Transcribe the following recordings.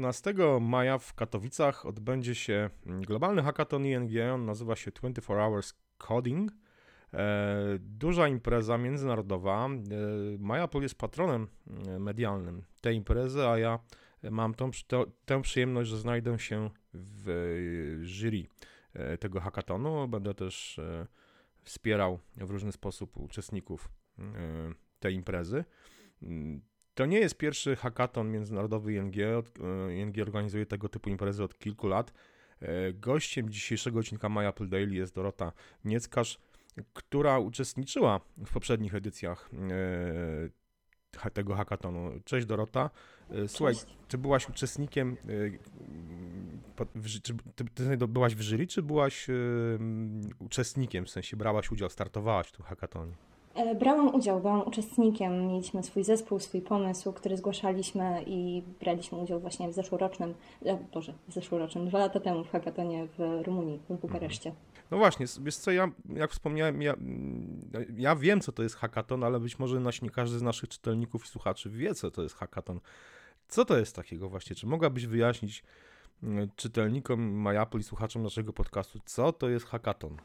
12 maja w Katowicach odbędzie się globalny hackathon ING, on nazywa się 24 Hours Coding. E, duża impreza międzynarodowa. E, MyApple jest patronem e, medialnym tej imprezy, a ja mam tą, to, tę przyjemność, że znajdę się w jury tego hackathonu. Będę też wspierał w różny sposób uczestników tej imprezy. To nie jest pierwszy hackathon międzynarodowy ING. ING organizuje tego typu imprezy od kilku lat. Gościem dzisiejszego odcinka My Apple Daily jest Dorota Nieckarz, która uczestniczyła w poprzednich edycjach e, tego hackathonu. Cześć Dorota. E, słuchaj, Cześć. czy byłaś uczestnikiem, e, czy ty byłaś w jury, czy byłaś uczestnikiem, w sensie brałaś udział, startowałaś w tym hackathonie? E, brałam udział, byłam uczestnikiem, mieliśmy swój zespół, swój pomysł, który zgłaszaliśmy i braliśmy udział właśnie w zeszłorocznym, e, Boże, w zeszłorocznym, dwa lata temu w hackatonie w Rumunii, w Bukareszcie. No właśnie, wiesz co, ja jak wspomniałem, ja, ja wiem co to jest hackaton, ale być może nie każdy z naszych czytelników i słuchaczy wie co to jest hackaton. Co to jest takiego właśnie? Czy mogłabyś wyjaśnić czytelnikom MyApple i słuchaczom naszego podcastu, co to jest hackaton?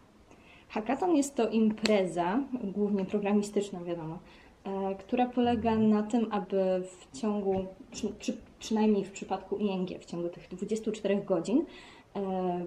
Hackathon jest to impreza, głównie programistyczna, wiadomo, e, która polega na tym, aby w ciągu, przy, przynajmniej w przypadku ING, w ciągu tych 24 godzin, e,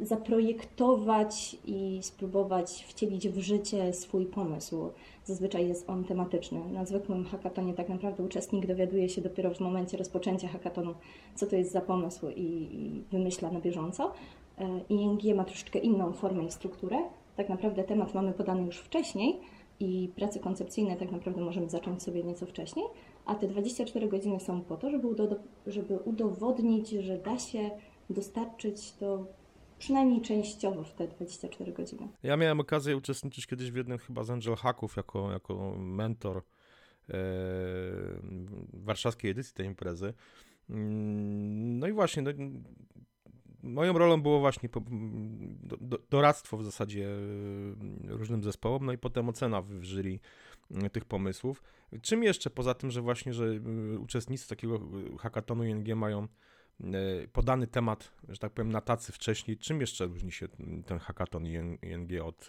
zaprojektować i spróbować wcielić w życie swój pomysł. Zazwyczaj jest on tematyczny. Na zwykłym hackatonie tak naprawdę uczestnik dowiaduje się dopiero w momencie rozpoczęcia hackatonu, co to jest za pomysł i, i wymyśla na bieżąco. E, ING ma troszeczkę inną formę i strukturę. Tak naprawdę temat mamy podany już wcześniej i prace koncepcyjne tak naprawdę możemy zacząć sobie nieco wcześniej, a te 24 godziny są po to, żeby, żeby udowodnić, że da się dostarczyć to przynajmniej częściowo w te 24 godziny. Ja miałem okazję uczestniczyć kiedyś w jednym chyba z Angel Hacków jako, jako mentor e, warszawskiej edycji tej imprezy. Mm, no i właśnie, no, moją rolą było właśnie do, do, doradztwo w zasadzie e, różnym zespołom, no i potem ocena w jury e, tych pomysłów. Czym jeszcze, poza tym, że właśnie, że e, uczestnicy takiego hackathonu ING mają podany temat, że tak powiem, na tacy wcześniej, czym jeszcze różni się ten hackathon ING od,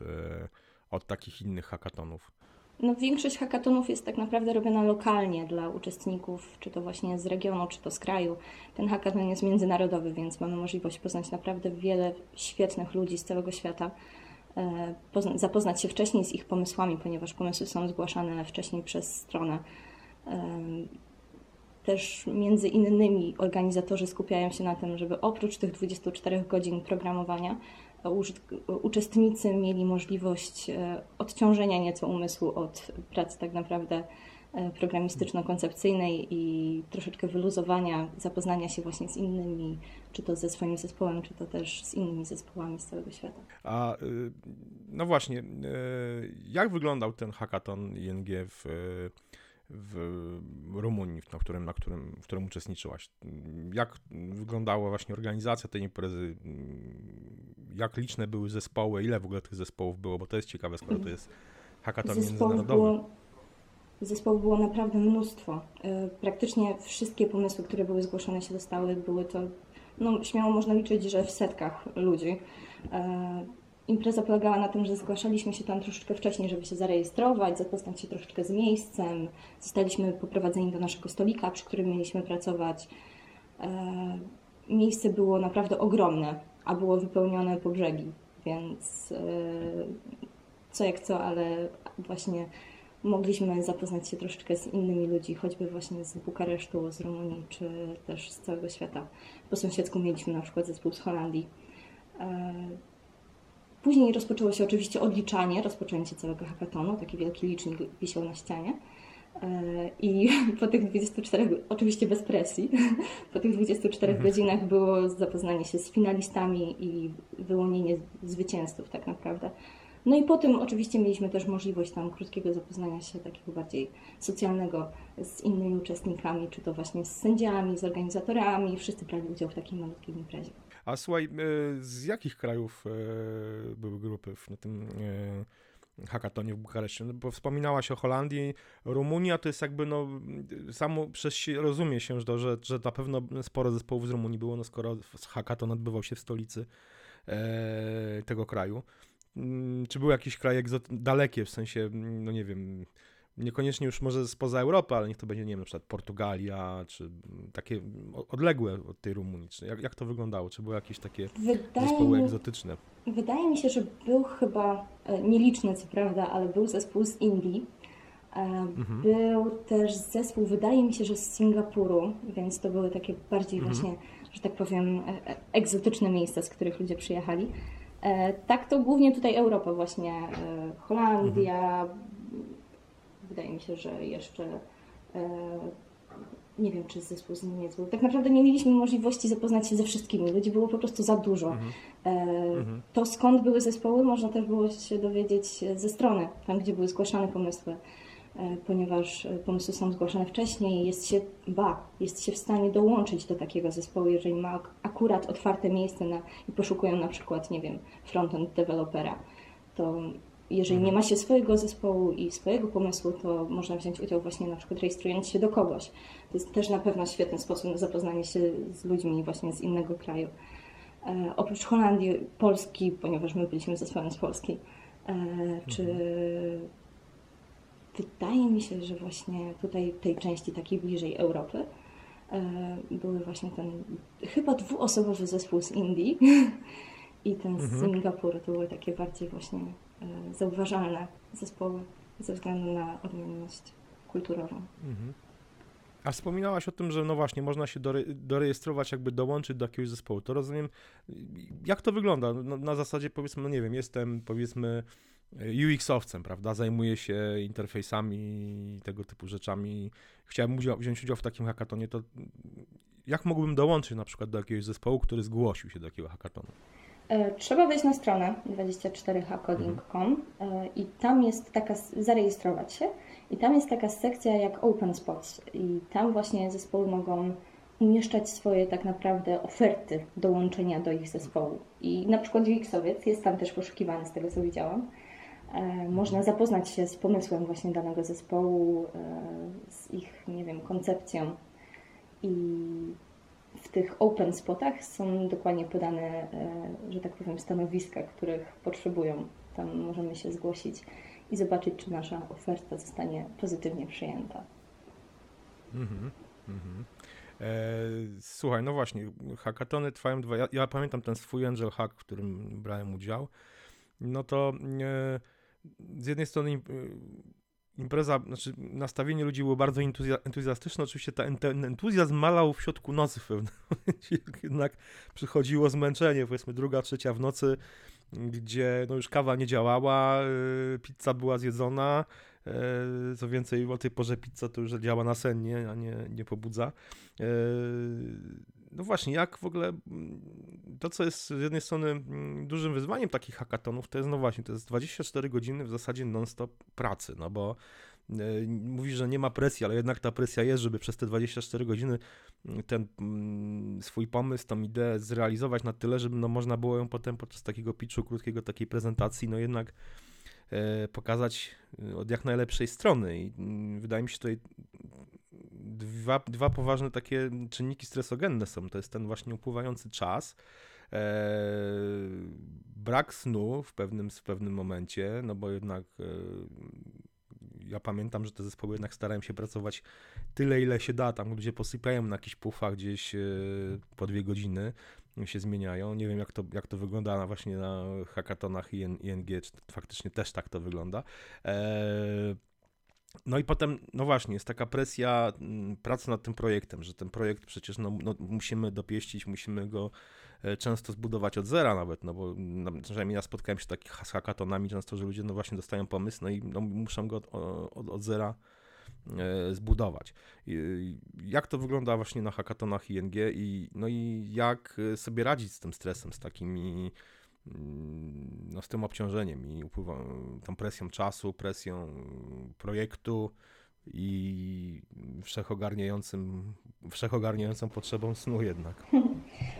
od takich innych hackathonów? No, większość hackathonów jest tak naprawdę robiona lokalnie dla uczestników, czy to właśnie z regionu, czy to z kraju. Ten hackathon jest międzynarodowy, więc mamy możliwość poznać naprawdę wiele świetnych ludzi z całego świata, e, zapoznać się wcześniej z ich pomysłami, ponieważ pomysły są zgłaszane wcześniej przez stronę. E, też między innymi organizatorzy skupiają się na tym, żeby oprócz tych 24 godzin programowania uczestnicy mieli możliwość e, odciążenia nieco umysłu od pracy tak naprawdę e, programistyczno-koncepcyjnej i troszeczkę wyluzowania, zapoznania się właśnie z innymi, czy to ze swoim zespołem, czy to też z innymi zespołami z całego świata. A y, no właśnie, y, jak wyglądał ten hackathon ING w w Rumunii, na którym, na którym, w którym uczestniczyłaś. Jak wyglądała właśnie organizacja tej imprezy? Jak liczne były zespoły? Ile w ogóle tych zespołów było? Bo to jest ciekawe, skoro to jest hackathon międzynarodowy. Było, zespołów było naprawdę mnóstwo. E, praktycznie wszystkie pomysły, które były zgłoszone się dostały, były to, no śmiało można liczyć, że w setkach ludzi. E, Impreza polegała na tym, że zgłaszaliśmy się tam troszeczkę wcześniej, żeby się zarejestrować, zapoznać się troszeczkę z miejscem. Zostaliśmy poprowadzeni do naszego stolika, przy którym mieliśmy pracować. E, miejsce było naprawdę ogromne, a było wypełnione po brzegi, więc e, co jak co, ale właśnie mogliśmy zapoznać się troszeczkę z innymi ludźmi, choćby właśnie z Bukaresztu, z Rumunii, czy też z całego świata. Po sąsiedzku mieliśmy na przykład zespół z Holandii. Później rozpoczęło się oczywiście odliczanie, rozpoczęcie całego hackathonu, taki wielki licznik wisiał na ścianie. E, I po tych 24, oczywiście bez presji, po tych 24 mhm. godzinach było zapoznanie się z finalistami i wyłonienie zwycięzców tak naprawdę. No i potem oczywiście mieliśmy też możliwość tam krótkiego zapoznania się takiego bardziej socjalnego z innymi uczestnikami, czy to właśnie z sędziami, z organizatorami. Wszyscy brali udział w takiej malutkiej imprezie. A słuchaj, e, z jakich krajów e, były grupy na tym hackatonie w Bukareszcie, no bo wspominałaś o Holandii, Rumunia to jest jakby, no, samo przez rozumie się, że, że, że na pewno sporo zespołów z Rumunii było, no skoro hackaton odbywał się w stolicy e, tego kraju. Mm, czy były jakieś kraje dalekie, w sensie, no nie wiem, niekoniecznie już może spoza Europy, ale niech to będzie, nie wiem, na przykład Portugalia, czy takie odległe od tej Rumunii. Czy jak, jak to wyglądało? Czy były jakieś takie wydaje zespoły mi, egzotyczne? Wydaje mi się, że był chyba, e, nieliczny co prawda, ale był zespół z Indii. E, mhm. Był też zespół, wydaje mi się, że z Singapuru, więc to były takie bardziej mhm. właśnie, że tak powiem, e, egzotyczne miejsca, z których ludzie przyjechali. Tak to głównie tutaj Europa właśnie, Holandia, mhm wydaje mi się, że jeszcze e, nie wiem, czy zespół z Niemiec był. Tak naprawdę nie mieliśmy możliwości zapoznać się ze wszystkimi. Ludzi było po prostu za dużo. Mhm. E, mhm. To skąd były zespoły, można też było się dowiedzieć ze strony, tam gdzie były zgłaszane pomysły. E, ponieważ pomysły są zgłaszane wcześniej, jest się, ba, jest się w stanie dołączyć do takiego zespołu, jeżeli ma akurat otwarte miejsce na, i poszukują na przykład, nie wiem, frontend dewelopera, to jeżeli nie ma się swojego zespołu i swojego pomysłu, to można wziąć udział właśnie na przykład rejestrując się do kogoś. To jest też na pewno świetny sposób na zapoznanie się z ludźmi właśnie z innego kraju. E, oprócz Holandii, Polski, ponieważ my byliśmy zespołem z Polski, e, czy mhm. wydaje mi się, że właśnie tutaj tej części takiej bliżej Europy e, były właśnie ten chyba dwuosobowy zespół z Indii i ten z mhm. Singapuru. To były takie bardziej właśnie zauważalne zespoły ze względu na odmienność kulturową. Mhm. A wspominałaś o tym, że no właśnie, można się dore, dorejestrować, jakby dołączyć do jakiegoś zespołu. To rozumiem, jak to wygląda? No, na zasadzie powiedzmy, no nie wiem, jestem powiedzmy UX-owcem, prawda? Zajmuję się interfejsami i tego typu rzeczami. Chciałem udział, wziąć udział w takim hackatonie, to jak mógłbym dołączyć na przykład do jakiegoś zespołu, który zgłosił się do takiego hackatonu? E, trzeba wejść na stronę 24hcoding.com e, i tam jest taka, zarejestrować się i tam jest taka sekcja jak Open Spots i tam właśnie zespoły mogą umieszczać swoje tak naprawdę oferty dołączenia do ich zespołu. I na przykład UX-owiec jest tam też poszukiwany z tego co widziałam. E, można zapoznać się z pomysłem właśnie danego zespołu, z ich, nie wiem, koncepcją i w tych open spotach są dokładnie podane, e, że tak powiem, stanowiska, których potrzebują. Tam możemy się zgłosić i zobaczyć, czy nasza oferta zostanie pozytywnie przyjęta. Mhm, mhm. E, słuchaj, no właśnie, hackatony trwają dwa. Ja, ja, pamiętam ten swój Angel Hack, w którym brałem udział. No to e, z jednej strony impreza, znaczy nastawienie ludzi było bardzo entuzjastyczne. Oczywiście ten, entuzjazm malał w środku nocy w pewnym momencie. Jednak przychodziło zmęczenie, powiedzmy druga, trzecia w nocy, gdzie no już kawa nie działała, y, pizza była zjedzona. Y, co więcej, o tej porze pizza to już działa nasennie, a nie, nie pobudza. No właśnie, jak w ogóle mm, to, co jest z jednej strony mm, dużym wyzwaniem takich hackatonów, to jest no właśnie, to jest 24 godziny w zasadzie non-stop pracy, no bo e, mówi, że nie ma presji, ale jednak ta presja jest, żeby przez te 24 godziny mm, ten swój pomysł, tą ideę zrealizować na tyle, żeby no można było ją potem podczas takiego pitchu, krótkiego takiej prezentacji, no jednak e, pokazać e, od jak najlepszej strony. I wydaje mi się tutaj dwa, dwa poważne takie czynniki stresogenne są. To jest ten właśnie upływający czas, e, brak snu w pewnym, w pewnym momencie, no bo jednak e, ja pamiętam, że te zespoły jednak starają się pracować tyle, ile się da. Tam ludzie posypiają na jakichś pufach gdzieś e, po dwie godziny się zmieniają. Nie wiem, jak to, jak to wygląda na właśnie na hackatonach ING, czy faktycznie też tak to wygląda. E, no i potem, no właśnie, jest taka presja mm, pracy nad tym projektem, że ten projekt przecież no, no, musimy dopieścić, musimy go e, często zbudować od zera nawet, no bo no, przynajmniej ja spotkałem się takich z hackatonami często, że ludzie no właśnie dostają pomysł, no i no, muszą go od, od, od zera e, zbudować. Jak to wygląda właśnie na hackatonach ING i no i jak e, sobie radzić z tym stresem, z takimi no, z tym obciążeniem i upływa, tą presją czasu, presją projektu i wszechogarniającym, wszechogarniającą potrzebą snu jednak.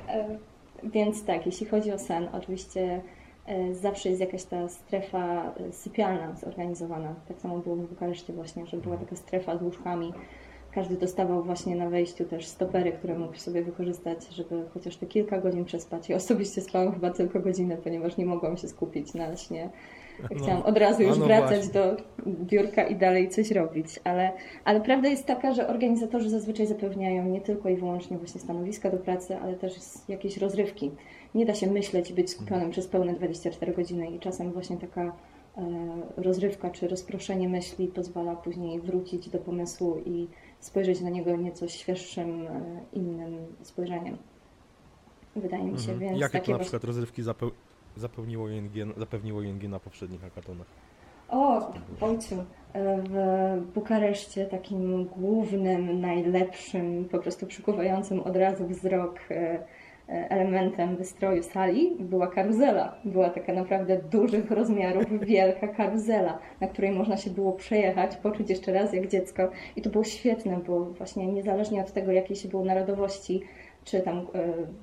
E, więc tak, jeśli chodzi o sen, oczywiście e, zawsze jest jakaś ta strefa e, sypialna zorganizowana. Tak samo było w Bukareszcie właśnie, że była taka strefa z łóżkami. Każdy dostawał właśnie na wejściu też stopery, które mógł sobie wykorzystać, żeby chociaż te kilka godzin przespać. Ja osobiście spałam chyba tylko godzinę, ponieważ nie mogłam się skupić na śnie. No, Chciałam od razu już no wracać właśnie. do biurka i dalej coś robić, ale, ale prawda jest taka, że organizatorzy zazwyczaj zapewniają nie tylko i wyłącznie właśnie stanowiska do pracy, ale też jakieś rozrywki. Nie da się myśleć i być skupionym przez pełne 24 godziny i czasem właśnie taka e, rozrywka czy rozproszenie myśli pozwala później wrócić do pomysłu i spojrzeć na niego nieco świeższym, e, innym spojrzeniem. Wydaje mi się, Mhm. więc Jakie to na przykład rozrywki zapeł... zapełniło ING, zapewniło ING na poprzednich hackathonach? O, ojcu, e, w Bukareszcie takim głównym, najlepszym, po prostu przykuwającym od razu wzrok e, elementem wystroju sali była karuzela. Była taka naprawdę dużych rozmiarów, wielka karuzela, na której można się było przejechać, poczuć jeszcze raz jak dziecko. I to było świetne, bo właśnie niezależnie od tego, jakiej się było narodowości, czy tam e,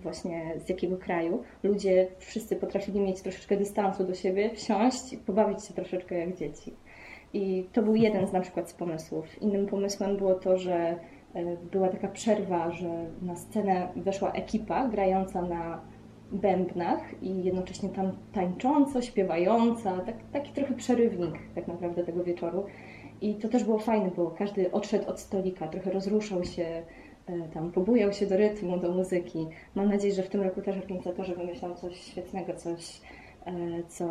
właśnie z jakiego kraju, ludzie wszyscy potrafili mieć troszeczkę dystansu do siebie, wsiąść pobawić się troszeczkę jak dzieci. I to był jeden z na przykład z pomysłów. Innym pomysłem było to, że e, była taka przerwa, że na scenę weszła ekipa grająca na bębnach i jednocześnie tam tańcząco, śpiewająca, tak, taki trochę przerywnik tak naprawdę tego wieczoru. I to też było fajne, bo każdy odszedł od stolika, trochę rozruszał się, e, tam pobujał się do rytmu, do muzyki. Mam nadzieję, że w tym roku też organizatorzy wymyślą coś świetnego, coś, e, co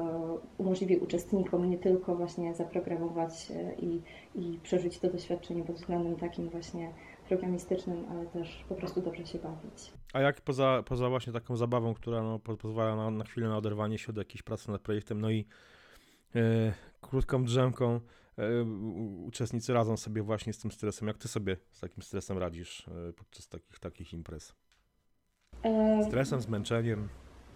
umożliwi uczestnikom nie tylko właśnie zaprogramować e, i, i przeżyć to doświadczenie pod względem takim właśnie programistycznym, ale też po prostu dobrze się bawić. A jak poza, poza właśnie taką zabawą, która no, po- pozwala na, na chwilę na oderwanie się od jakiejś pracy nad projektem, no i e, krótką drzemką, e, uczestnicy radzą sobie właśnie z tym stresem. Jak ty sobie z takim stresem radzisz e, podczas takich, takich imprez? E, Stresem, zmęczeniem?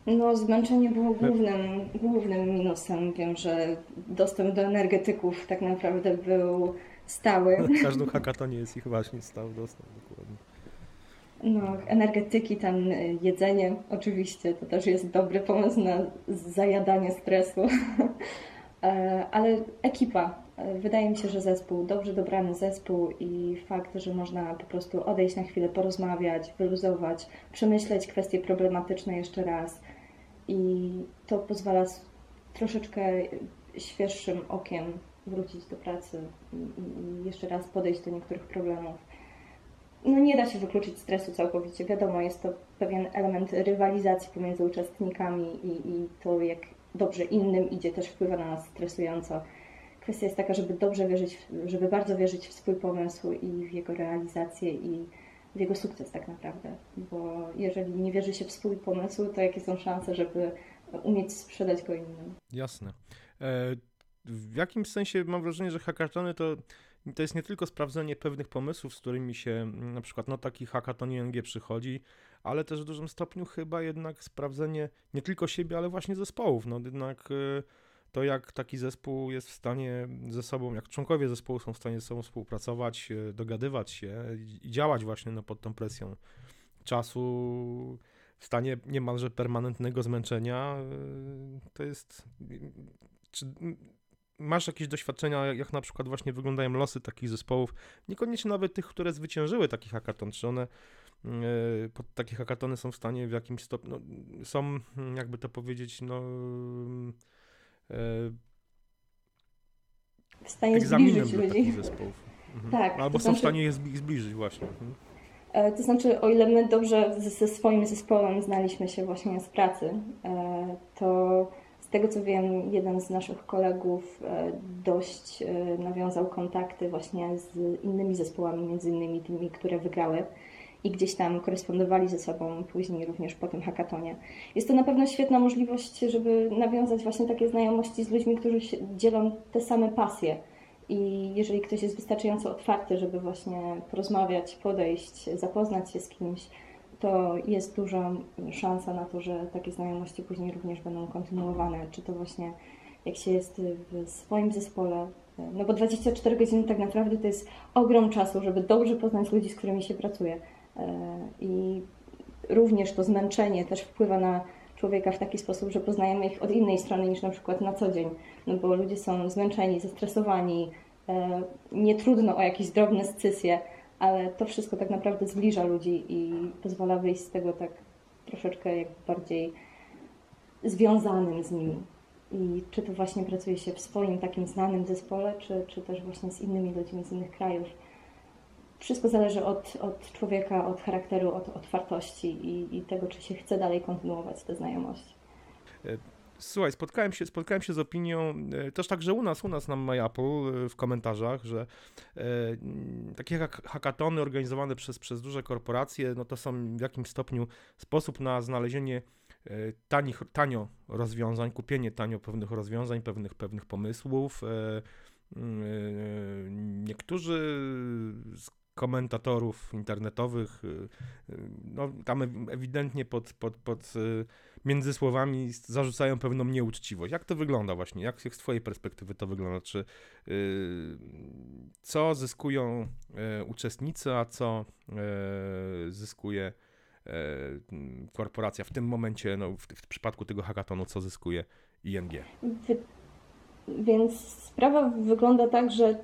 No, zmęczenie było głównym, głównym minusem. Wiem, że dostęp do energetyków tak naprawdę był stały. W każdym hackatonie jest ich właśnie stały dostęp, dokładnie. No, energetyki, tam y, jedzenie, oczywiście, to też jest dobry pomysł na zajadanie stresu. E, Ale ekipa, e, wydaje mi się, że zespół, dobrze dobrany zespół i fakt, że można po prostu odejść na chwilę, porozmawiać, wyluzować, przemyśleć kwestie problematyczne jeszcze raz. I to pozwala z troszeczkę świeższym okiem wrócić do pracy i, jeszcze raz podejść do niektórych problemów. No nie da się wykluczyć stresu całkowicie. Wiadomo, jest to pewien element rywalizacji pomiędzy uczestnikami i, i to, jak dobrze innym idzie, też wpływa na nas stresująco. Kwestia jest taka, żeby dobrze wierzyć, żeby bardzo wierzyć w swój pomysł i w jego realizację i w jego sukces tak naprawdę. Bo jeżeli nie wierzy się w swój pomysł, to jakie są szanse, żeby umieć sprzedać go innym? Jasne. E, w jakimś sensie mam wrażenie, że hackathony to, to jest nie tylko sprawdzenie pewnych pomysłów, z którymi się mm, na przykład no taki hackathon ING przychodzi, ale też w dużym stopniu chyba jednak sprawdzenie nie tylko siebie, ale właśnie zespołów. No jednak e, to jak taki zespół jest w stanie ze sobą, jak członkowie zespołu są w stanie ze sobą współpracować, e, dogadywać się i- działać właśnie no, pod tą presją czasu, w stanie niemalże permanentnego zmęczenia, e, to jest. Czy m, masz jakieś doświadczenia, jak na przykład właśnie wyglądają losy takich zespołów, niekoniecznie nawet tych, które zwyciężyły taki hackathon, czy one e, pod takie hackatony są w stanie w jakimś stopniu, no, są, mm, jakby to powiedzieć, no. W stanie egzaminem zbliżyć ludzi. zespołów. Mhm. Tak, Albo to są w znaczy- stanie je zbliżyć właśnie. Mhm. E, To znaczy, o ile my dobrze ze, ze swoim zespołem znaliśmy się właśnie z pracy, e, to tego co wiem, jeden z naszych kolegów e, dość e, nawiązał kontakty właśnie z innymi zespołami, między innymi tymi, które wygrały i gdzieś tam korespondowali ze sobą później również po tym hackatonie. Jest to na pewno świetna możliwość, żeby nawiązać właśnie takie znajomości z ludźmi, którzy dzielą te same pasje. I jeżeli ktoś jest wystarczająco otwarty, żeby właśnie porozmawiać, podejść, zapoznać się z kimś, to jest duża szansa na to, że takie znajomości później również będą kontynuowane. Czy to właśnie jak się jest w swoim zespole, no bo 24 godziny tak naprawdę to jest ogrom czasu, żeby dobrze poznać ludzi, z którymi się pracuje. E, I również to zmęczenie też wpływa na człowieka w taki sposób, że poznajemy ich od innej strony niż na przykład na co dzień. No bo ludzie są zmęczeni, zestresowani, e, nie trudno o jakieś drobne scysje, ale to wszystko tak naprawdę zbliża ludzi i pozwala wyjść z tego tak troszeczkę jak bardziej związanym z nimi. I czy to właśnie pracuje się w swoim takim znanym zespole, czy, czy też właśnie z innymi ludźmi z innych krajów. Wszystko zależy od, od człowieka, od charakteru, od otwartości i, i tego, czy się chce dalej kontynuować te znajomości. Słuchaj, spotkałem się, spotkałem się z opinią, e, też także u nas, u nas na MyApple e, w komentarzach, że e, takie hak hakatony organizowane przez, przez duże korporacje, no to są w jakimś stopniu sposób na znalezienie e, tanich, tanio rozwiązań, kupienie tanio pewnych rozwiązań, pewnych, pewnych pomysłów. Mm, niektórzy z komentatorów internetowych, no tam ew- ewidentnie pod, pod, pod między słowami zarzucają pewną nieuczciwość. Jak to wygląda właśnie? Jak, jak z twojej perspektywy to wygląda? Czy yy, co zyskują e, uczestnicy, a co e, zyskuje m, korporacja w tym momencie, no, w, w przypadku tego hackatonu, co zyskuje ING? Więc sprawa wygląda tak, że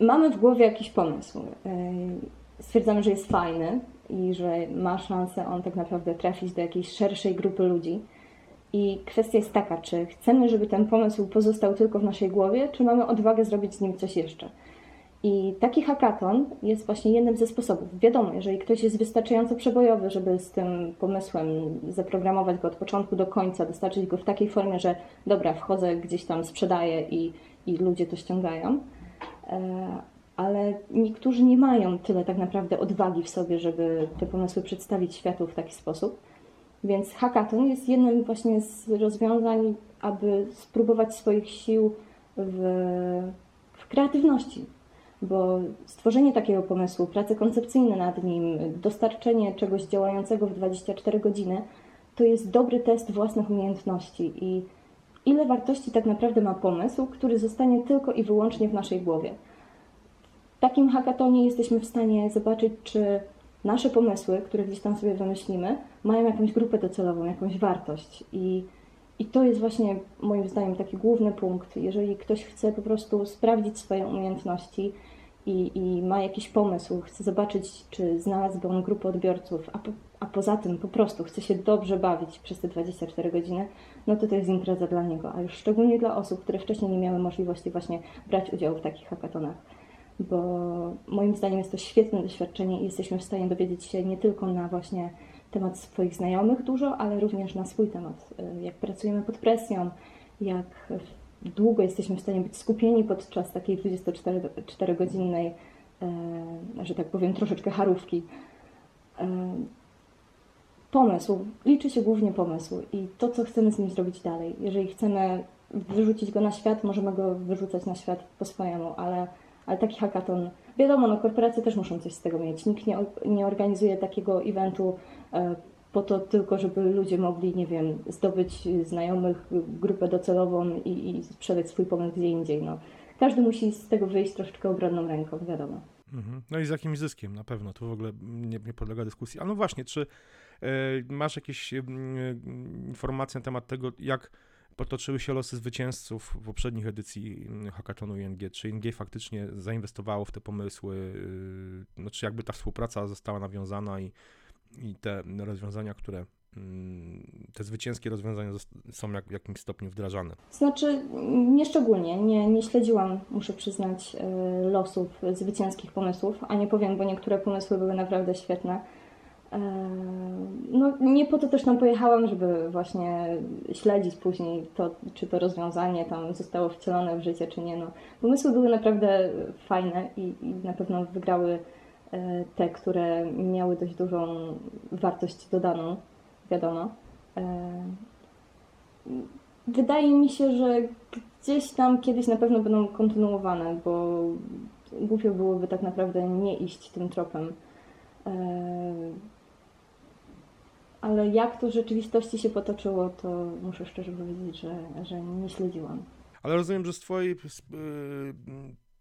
mamy w głowie jakiś pomysł. Yy, Stwierdzamy, że jest fajny i że ma szansę on tak naprawdę trafić do jakiejś szerszej grupy ludzi. I kwestia jest taka, czy chcemy, żeby ten pomysł pozostał tylko w naszej głowie, czy mamy odwagę zrobić z nim coś jeszcze. I taki hackathon jest właśnie jednym ze sposobów. Wiadomo, jeżeli ktoś jest wystarczająco przebojowy, żeby z tym pomysłem zaprogramować go od początku do końca, dostarczyć go w takiej formie, że dobra, wchodzę gdzieś tam, sprzedaję i, i ludzie to ściągają, e, ale niektórzy nie mają tyle tak naprawdę odwagi w sobie, żeby te pomysły przedstawić światu w taki sposób. Więc hackathon jest jednym właśnie z rozwiązań, aby spróbować swoich sił w, w kreatywności. Bo stworzenie takiego pomysłu, prace koncepcyjne nad nim, dostarczenie czegoś działającego w 24 godziny, to jest dobry test własnych umiejętności i ile wartości tak naprawdę ma pomysł, który zostanie tylko i wyłącznie w naszej głowie. Takim hackatonie jesteśmy w stanie zobaczyć, czy nasze pomysły, które gdzieś tam sobie wymyślimy, mają jakąś grupę docelową, jakąś wartość. I, I to jest właśnie moim zdaniem taki główny punkt. Jeżeli ktoś chce po prostu sprawdzić swoje umiejętności i, i ma jakiś pomysł, chce zobaczyć, czy znalazłby on grupę odbiorców, a, po, a poza tym po prostu chce się dobrze bawić przez te 24 godziny, no to to jest impreza dla niego. A już szczególnie dla osób, które wcześniej nie miały możliwości właśnie brać udziału w takich hackatonach bo moim zdaniem jest to świetne doświadczenie i jesteśmy w stanie dowiedzieć się nie tylko na właśnie temat swoich znajomych dużo, ale również na swój temat. Jak pracujemy pod presją, jak długo jesteśmy w stanie być skupieni podczas takiej 24-godzinnej, że tak powiem, troszeczkę harówki. Pomysł, liczy się głównie pomysł i to, co chcemy z nim zrobić dalej. Jeżeli chcemy wyrzucić go na świat, możemy go wyrzucać na świat po swojemu, ale ale taki hackathon, wiadomo, no korporacje też muszą coś z tego mieć. Nikt nie, nie organizuje takiego eventu e, po to tylko, żeby ludzie mogli, nie wiem, zdobyć znajomych, grupę docelową i, i sprzedać swój pomysł gdzie indziej. No. Każdy musi z tego wyjść troszeczkę obronną ręką, wiadomo. Mhm. No i z jakimś zyskiem na pewno, to w ogóle nie, nie podlega dyskusji. A no właśnie, czy y, masz jakieś y, informacje na temat tego, jak potoczyły się losy zwycięzców poprzednich edycji Hackathonu ING. Czy ING faktycznie zainwestowało w te pomysły, no, czy jakby ta współpraca została nawiązana i, i te rozwiązania, które te zwycięskie rozwiązania są jak, w jakimś stopniu wdrażane? Znaczy, nieszczególnie. Nie, nie śledziłam, muszę przyznać, losów zwycięskich pomysłów, a nie powiem, bo niektóre pomysły były naprawdę świetne no, nie po to też tam pojechałam, żeby właśnie śledzić później to, czy to rozwiązanie tam zostało wcielone w życie, czy nie. No, pomysły były naprawdę fajne i, i na pewno wygrały e, te, które miały dość dużą wartość dodaną, wiadomo. Wydaje mi się, że gdzieś tam kiedyś na pewno będą kontynuowane, bo głupio byłoby tak naprawdę nie iść tym tropem. Ale jak to w rzeczywistości się potoczyło, to muszę szczerze powiedzieć, że, że nie śledziłam. Ale rozumiem, że z Twojej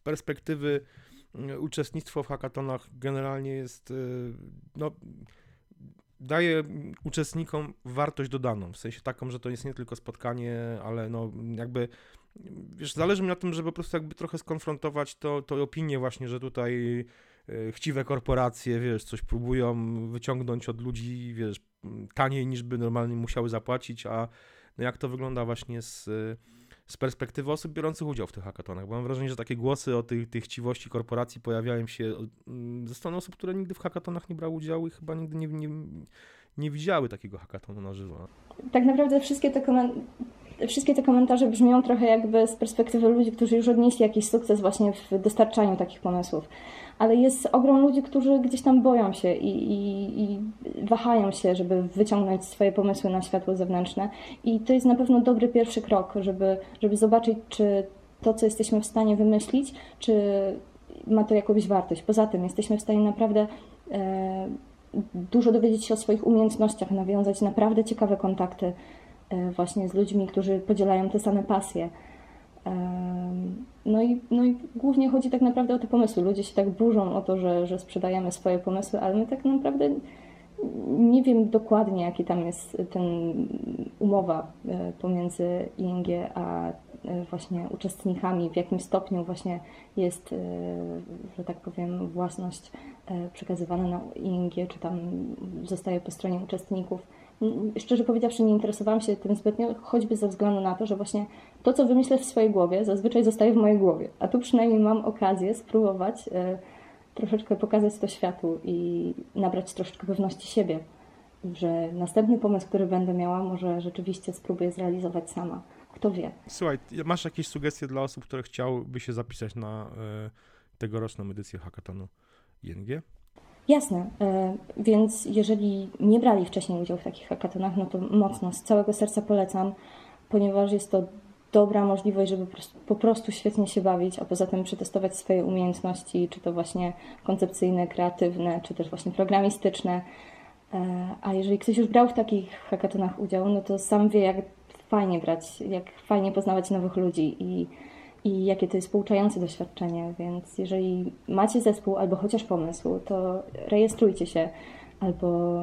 perspektywy uczestnictwo w hackatonach generalnie jest no, daje uczestnikom wartość dodaną, w sensie taką, że to jest nie tylko spotkanie, ale no jakby, wiesz, zależy mi na tym, żeby po prostu jakby trochę skonfrontować to, to opinię właśnie, że tutaj chciwe korporacje, wiesz, coś próbują wyciągnąć od ludzi, wiesz, taniej niż by normalnie musiały zapłacić, a no jak to wygląda właśnie z, z perspektywy osób biorących udział w tych hackathonach. Bo mam wrażenie, że takie głosy o tej, tej chciwości korporacji pojawiają się mm, ze strony osób, które nigdy w hackathonach nie brały udziału i chyba nigdy nie, nie, nie widziały takiego hackathonu na żywo. Tak naprawdę wszystkie te komentarze wszystkie te komentarze brzmią trochę jakby z perspektywy ludzi, którzy już odnieśli jakiś sukces właśnie w dostarczaniu takich pomysłów. Ale jest ogrom ludzi, którzy gdzieś tam boją się i, i, i wahają się, żeby wyciągnąć swoje pomysły na światło zewnętrzne. I to jest na pewno dobry pierwszy krok, żeby, żeby zobaczyć, czy to, co jesteśmy w stanie wymyślić, czy ma to jakąś wartość. Poza tym jesteśmy w stanie naprawdę e, dużo dowiedzieć się o swoich umiejętnościach, nawiązać naprawdę ciekawe kontakty E, właśnie z ludźmi, którzy podzielają te same pasje. No i, no i głównie chodzi tak naprawdę o te pomysły. Ludzie się tak burzą o to, że, że sprzedajemy swoje pomysły, ale my tak naprawdę nie wiem dokładnie, jaki tam jest ten umowa e, pomiędzy ING a właśnie uczestnikami, w jakim stopniu właśnie jest, że tak powiem, własność przekazywana na ING, czy tam zostaje po stronie uczestników szczerze powiedziawszy, nie interesowałam się tym zbytnio, choćby ze względu na to, że właśnie to, co wymyślę w swojej głowie, zazwyczaj zostaje w mojej głowie. A tu przynajmniej mam okazję spróbować e, troszeczkę pokazać to światu i nabrać troszeczkę pewności siebie, że następny pomysł, który będę miała, może rzeczywiście spróbuję zrealizować sama. Kto wie. Słuchaj, masz jakieś sugestie dla osób, które chciałyby się zapisać na y, tegoroczną edycję hackathonu ING? Jasne, e, więc jeżeli nie brali wcześniej udziału w takich hackathonach, no to mocno, z całego serca polecam, ponieważ jest to dobra możliwość, żeby po prostu świetnie się bawić, a poza tym przetestować swoje umiejętności, czy to właśnie koncepcyjne, kreatywne, czy też właśnie programistyczne. E, a jeżeli ktoś już brał w takich hackathonach udział, no to sam wie, jak fajnie brać, jak fajnie poznawać nowych ludzi i i jakie to jest pouczające doświadczenie, więc jeżeli macie zespół albo chociaż pomysł, to rejestrujcie się, albo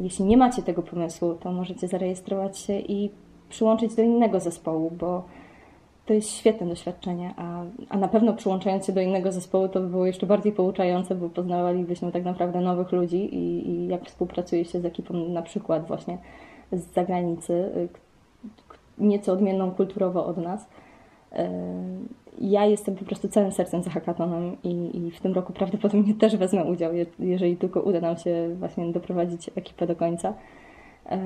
jeśli nie macie tego pomysłu, to możecie zarejestrować się i przyłączyć do innego zespołu, bo to jest świetne doświadczenie, a, a na pewno przyłączając się do innego zespołu to by było jeszcze bardziej pouczające, bo poznawalibyśmy tak naprawdę nowych ludzi i, i jak współpracuje się z ekipą na przykład właśnie z zagranicy, nieco odmienną kulturowo od nas ja jestem po prostu całym sercem za hackathonem i, i, w tym roku prawdopodobnie też wezmę udział, jeżeli tylko uda nam się właśnie doprowadzić ekipę do końca e,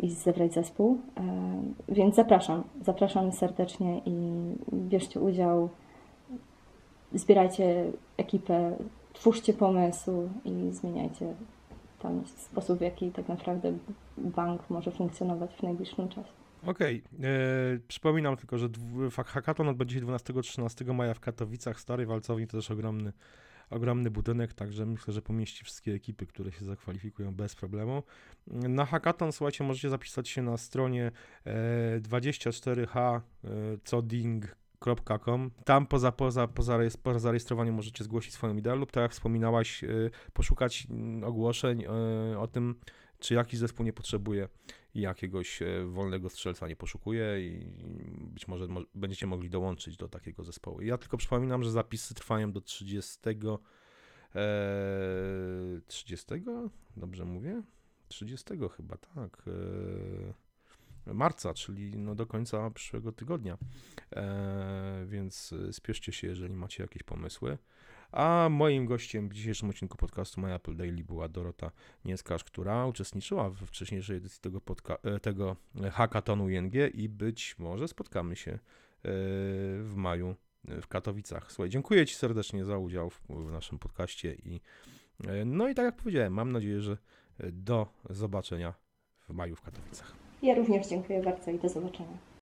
i zebrać zespół. E, więc zapraszam, zapraszam serdecznie i bierzcie udział, zbierajcie ekipę, twórzcie pomysł i zmieniajcie tam sposób, w jaki tak naprawdę bank może funkcjonować w najbliższym czasie. Okej, okay. E, przypominam tylko, że hackathon odbędzie się 12-13 maja w Katowicach, Starej Walcowni, to też ogromny, ogromny budynek, także myślę, że pomieści wszystkie ekipy, które się zakwalifikują bez problemu. Na hackathon, słuchajcie, możecie zapisać się na stronie 24h.coding.com. E, Tam poza, poza, poza, po zarejestrowaniu możecie zgłosić swoją ideę lub tak jak wspominałaś, e, poszukać ogłoszeń o tym, czy jakiś zespół nie potrzebuje jakiegoś e, wolnego strzelca, nie poszukuje i być może mo będziecie mogli dołączyć do takiego zespołu. Ja tylko przypominam, że zapisy trwają do 30. E, 30? Dobrze mówię? 30 chyba, tak. E, marca, czyli no do końca przyszłego tygodnia. E, więc spieszcie się, jeżeli macie jakieś pomysły. A moim gościem w dzisiejszym odcinku podcastu My Apple Daily była Dorota Nieskarz, która uczestniczyła w wcześniejszej edycji tego, e, tego hackathonu ING i być może spotkamy się e, w maju w Katowicach. Słuchaj, dziękuję Ci serdecznie za udział w, w naszym podcaście i e, no i tak jak powiedziałem, mam nadzieję, że do zobaczenia w maju w Katowicach. Ja również dziękuję bardzo i do zobaczenia.